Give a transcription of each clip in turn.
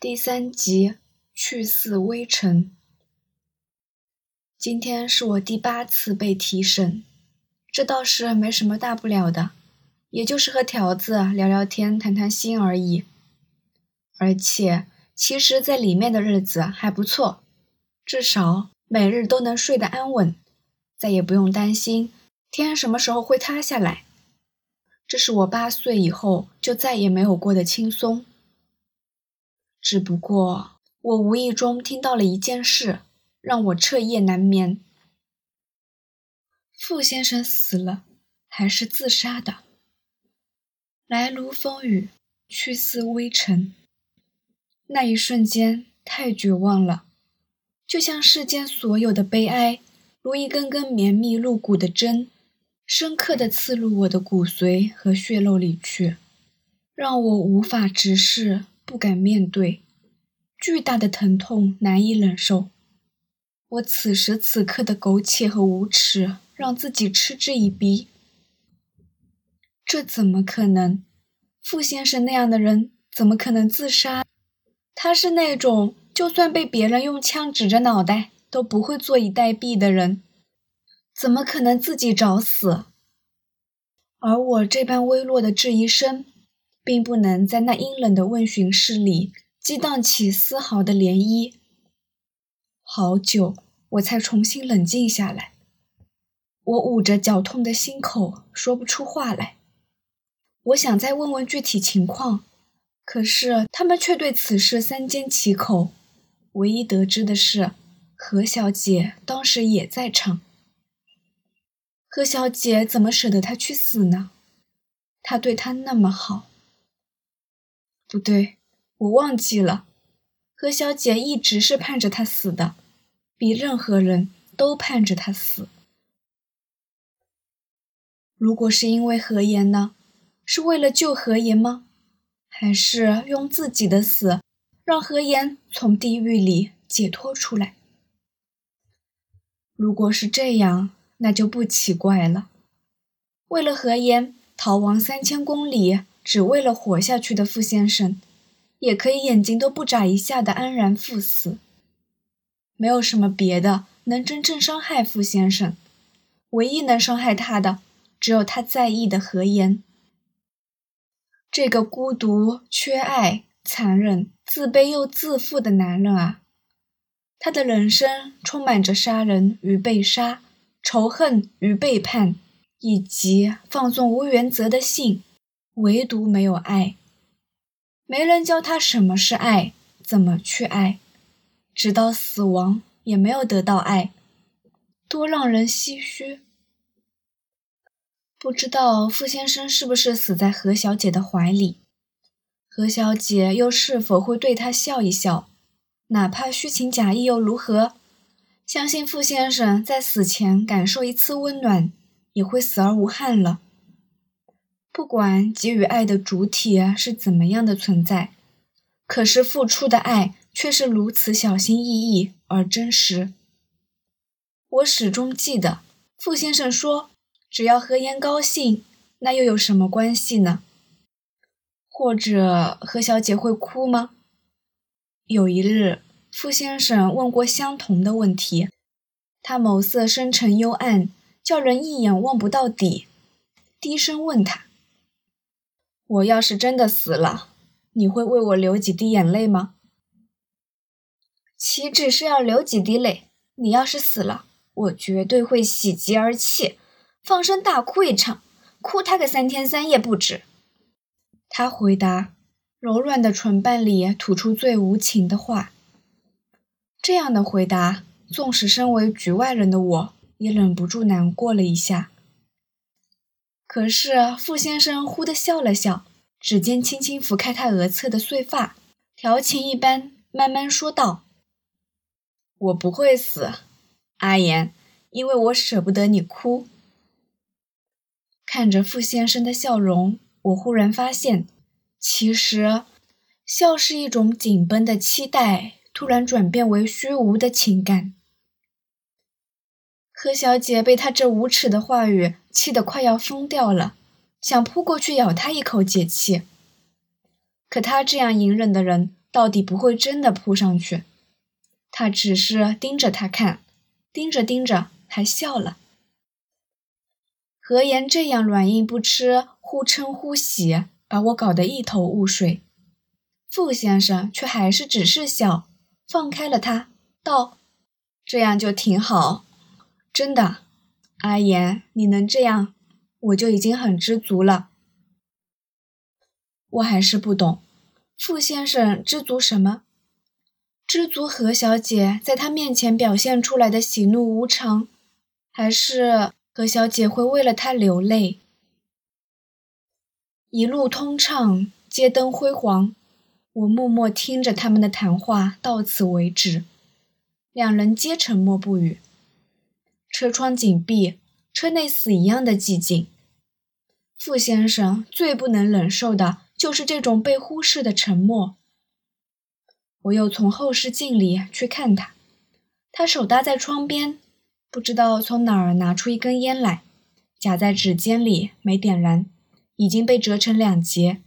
第三集去似微尘。今天是我第八次被提审，这倒是没什么大不了的，也就是和条子聊聊天、谈谈心而已。而且，其实，在里面的日子还不错，至少每日都能睡得安稳，再也不用担心天什么时候会塌下来。这是我八岁以后就再也没有过的轻松。只不过，我无意中听到了一件事，让我彻夜难眠。傅先生死了，还是自杀的？来如风雨，去似微尘。那一瞬间太绝望了，就像世间所有的悲哀，如一根根绵密入骨的针，深刻的刺入我的骨髓和血肉里去，让我无法直视。不敢面对，巨大的疼痛难以忍受。我此时此刻的苟且和无耻，让自己嗤之以鼻。这怎么可能？傅先生那样的人怎么可能自杀？他是那种就算被别人用枪指着脑袋都不会坐以待毙的人，怎么可能自己找死？而我这般微弱的质疑声。并不能在那阴冷的问询室里激荡起丝毫的涟漪。好久，我才重新冷静下来。我捂着绞痛的心口，说不出话来。我想再问问具体情况，可是他们却对此事三缄其口。唯一得知的是，何小姐当时也在场。何小姐怎么舍得他去死呢？他对他那么好。不对，我忘记了，何小姐一直是盼着他死的，比任何人都盼着他死。如果是因为何言呢？是为了救何言吗？还是用自己的死让何言从地狱里解脱出来？如果是这样，那就不奇怪了。为了何言逃亡三千公里。只为了活下去的傅先生，也可以眼睛都不眨一下的安然赴死。没有什么别的能真正伤害傅先生，唯一能伤害他的，只有他在意的何言。这个孤独、缺爱、残忍、自卑又自负的男人啊，他的人生充满着杀人与被杀、仇恨与背叛，以及放纵无原则的性。唯独没有爱，没人教他什么是爱，怎么去爱，直到死亡也没有得到爱，多让人唏嘘。不知道傅先生是不是死在何小姐的怀里，何小姐又是否会对他笑一笑，哪怕虚情假意又如何？相信傅先生在死前感受一次温暖，也会死而无憾了。不管给予爱的主体是怎么样的存在，可是付出的爱却是如此小心翼翼而真实。我始终记得，傅先生说：“只要何言高兴，那又有什么关系呢？”或者何小姐会哭吗？有一日，傅先生问过相同的问题，他眸色深沉幽暗，叫人一眼望不到底，低声问他。我要是真的死了，你会为我流几滴眼泪吗？岂止是要流几滴泪，你要是死了，我绝对会喜极而泣，放声大哭一场，哭他个三天三夜不止。他回答，柔软的唇瓣里吐出最无情的话。这样的回答，纵使身为局外人的我，也忍不住难过了一下。可是傅先生忽地笑了笑，指尖轻轻拂开他额侧的碎发，调情一般慢慢说道：“我不会死，阿言，因为我舍不得你哭。”看着傅先生的笑容，我忽然发现，其实笑是一种紧绷的期待，突然转变为虚无的情感。何小姐被他这无耻的话语气得快要疯掉了，想扑过去咬他一口解气。可他这样隐忍的人，到底不会真的扑上去。他只是盯着他看，盯着盯着还笑了。何言这样软硬不吃，忽嗔忽喜，把我搞得一头雾水。傅先生却还是只是笑，放开了他，道：“这样就挺好，真的，阿言，你能这样，我就已经很知足了。”我还是不懂，傅先生知足什么？知足何小姐在他面前表现出来的喜怒无常，还是？何小姐会为了他流泪。一路通畅，街灯辉煌，我默默听着他们的谈话，到此为止。两人皆沉默不语。车窗紧闭，车内死一样的寂静。傅先生最不能忍受的就是这种被忽视的沉默。我又从后视镜里去看他，他手搭在窗边。不知道从哪儿拿出一根烟来，夹在指尖里没点燃，已经被折成两截。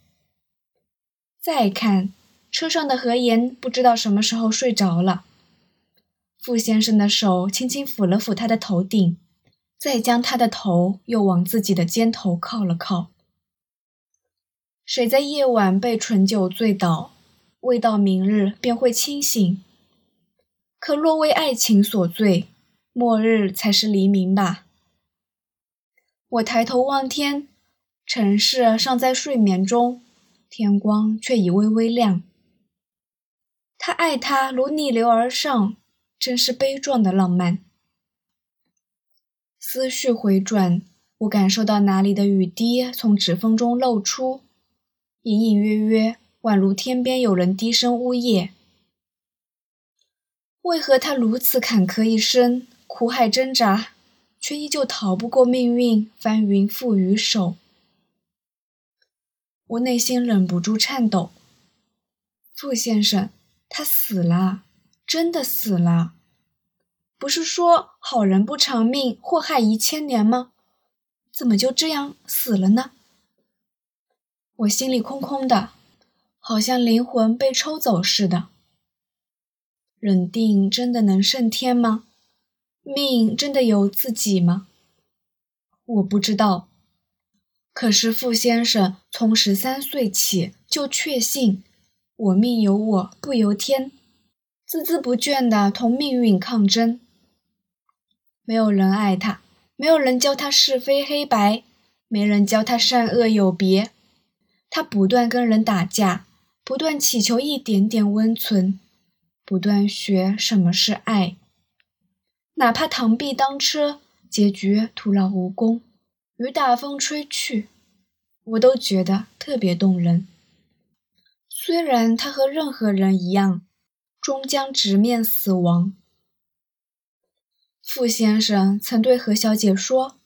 再看车上的何言，不知道什么时候睡着了。傅先生的手轻轻抚了抚他的头顶，再将他的头又往自己的肩头靠了靠。谁在夜晚被醇酒醉倒，未到明日便会清醒。可若为爱情所醉，末日才是黎明吧。我抬头望天，城市尚在睡眠中，天光却已微微亮。他爱她如逆流而上，真是悲壮的浪漫。思绪回转，我感受到哪里的雨滴从指缝中漏出，隐隐约约，宛如天边有人低声呜咽。为何他如此坎坷一生？苦海挣扎，却依旧逃不过命运翻云覆雨手。我内心忍不住颤抖。傅先生，他死了，真的死了。不是说好人不长命，祸害一千年吗？怎么就这样死了呢？我心里空空的，好像灵魂被抽走似的。忍定真的能胜天吗？命真的由自己吗？我不知道。可是傅先生从十三岁起就确信“我命由我不由天”，孜孜不倦地同命运抗争。没有人爱他，没有人教他是非黑白，没人教他善恶有别。他不断跟人打架，不断祈求一点点温存，不断学什么是爱。哪怕螳臂当车，结局徒劳无功，雨打风吹去，我都觉得特别动人。虽然他和任何人一样，终将直面死亡。傅先生曾对何小姐说：“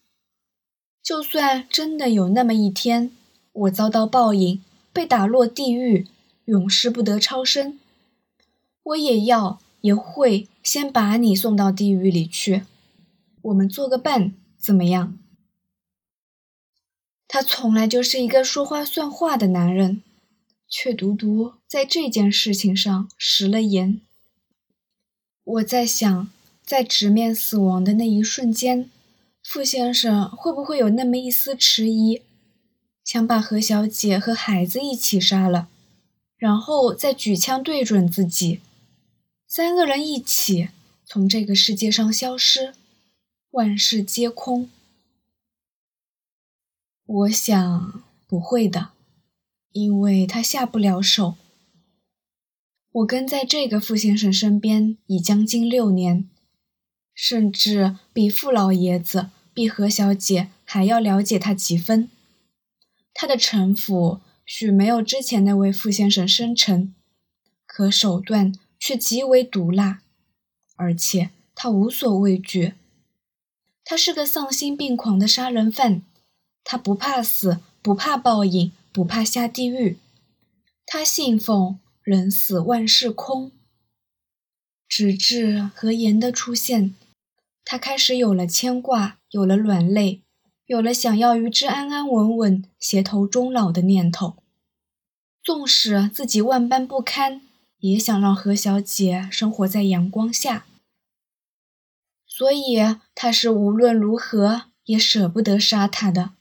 就算真的有那么一天，我遭到报应，被打落地狱，永世不得超生，我也要。”也会先把你送到地狱里去，我们做个伴怎么样？他从来就是一个说话算话的男人，却独独在这件事情上食了言。我在想，在直面死亡的那一瞬间，傅先生会不会有那么一丝迟疑，想把何小姐和孩子一起杀了，然后再举枪对准自己？三个人一起从这个世界上消失，万事皆空。我想不会的，因为他下不了手。我跟在这个傅先生身边已将近六年，甚至比傅老爷子、比何小姐还要了解他几分。他的城府许没有之前那位傅先生深沉，可手段。却极为毒辣，而且他无所畏惧。他是个丧心病狂的杀人犯，他不怕死，不怕报应，不怕下地狱。他信奉人死万事空。直至何言的出现，他开始有了牵挂，有了软肋，有了想要与之安安稳稳、携头终老的念头。纵使自己万般不堪，也想让何小姐生活在阳光下。所以他是无论如何也舍不得杀她的。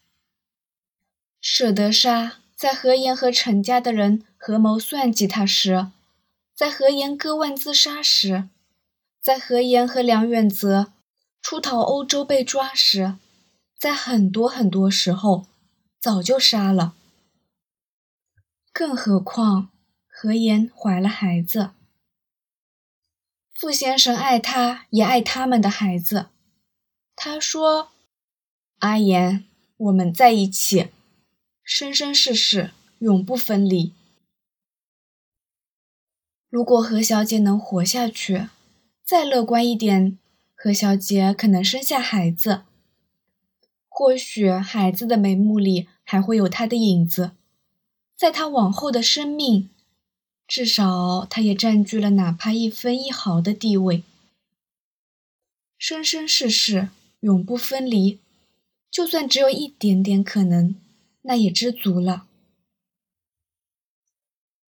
舍得杀，在何言和陈家的人合谋算计他时，在何言割腕自杀时，在何言和梁远泽出逃欧洲被抓时，在很多很多时候，早就杀了。更何况何言怀了孩子，傅先生爱他，也爱他们的孩子。他说：“阿言，我们在一起。”生生世世永不分离。如果何小姐能活下去，再乐观一点，何小姐可能生下孩子。或许孩子的眉目里还会有她的影子，在她往后的生命，至少她也占据了哪怕一分一毫的地位。生生世世永不分离，就算只有一点点可能。那也知足了。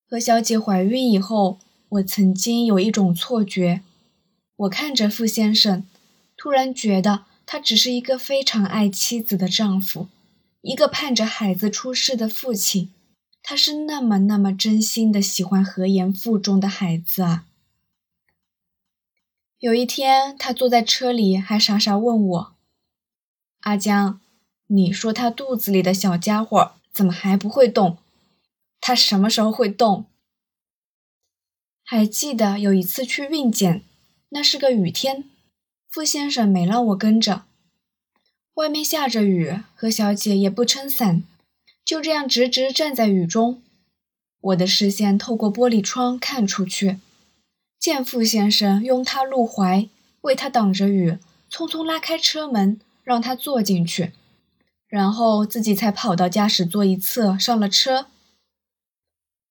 何小姐怀孕以后，我曾经有一种错觉，我看着傅先生，突然觉得他只是一个非常爱妻子的丈夫，一个盼着孩子出世的父亲。他是那么那么真心的喜欢何言腹中的孩子啊！有一天，他坐在车里，还傻傻问我：“阿江。”你说他肚子里的小家伙怎么还不会动？他什么时候会动？还记得有一次去孕检，那是个雨天，傅先生没让我跟着。外面下着雨，何小姐也不撑伞，就这样直直站在雨中。我的视线透过玻璃窗看出去，见傅先生拥她入怀，为她挡着雨，匆匆拉开车门，让她坐进去。然后自己才跑到驾驶座一侧上了车。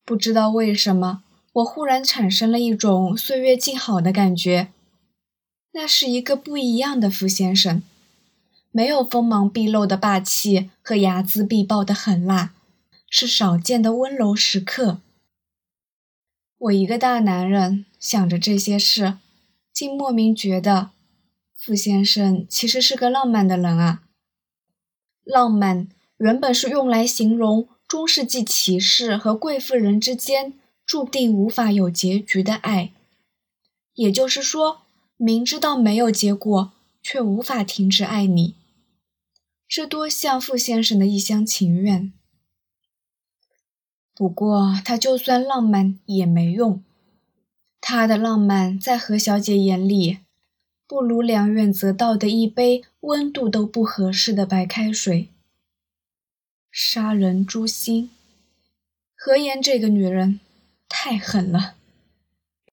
不知道为什么，我忽然产生了一种岁月静好的感觉。那是一个不一样的傅先生，没有锋芒毕露的霸气和睚眦必报的狠辣，是少见的温柔时刻。我一个大男人想着这些事，竟莫名觉得，傅先生其实是个浪漫的人啊。浪漫原本是用来形容中世纪骑士和贵妇人之间注定无法有结局的爱，也就是说，明知道没有结果，却无法停止爱你。这多像傅先生的一厢情愿。不过，他就算浪漫也没用，他的浪漫在何小姐眼里。不如梁远则倒的一杯温度都不合适的白开水。杀人诛心，何言这个女人太狠了。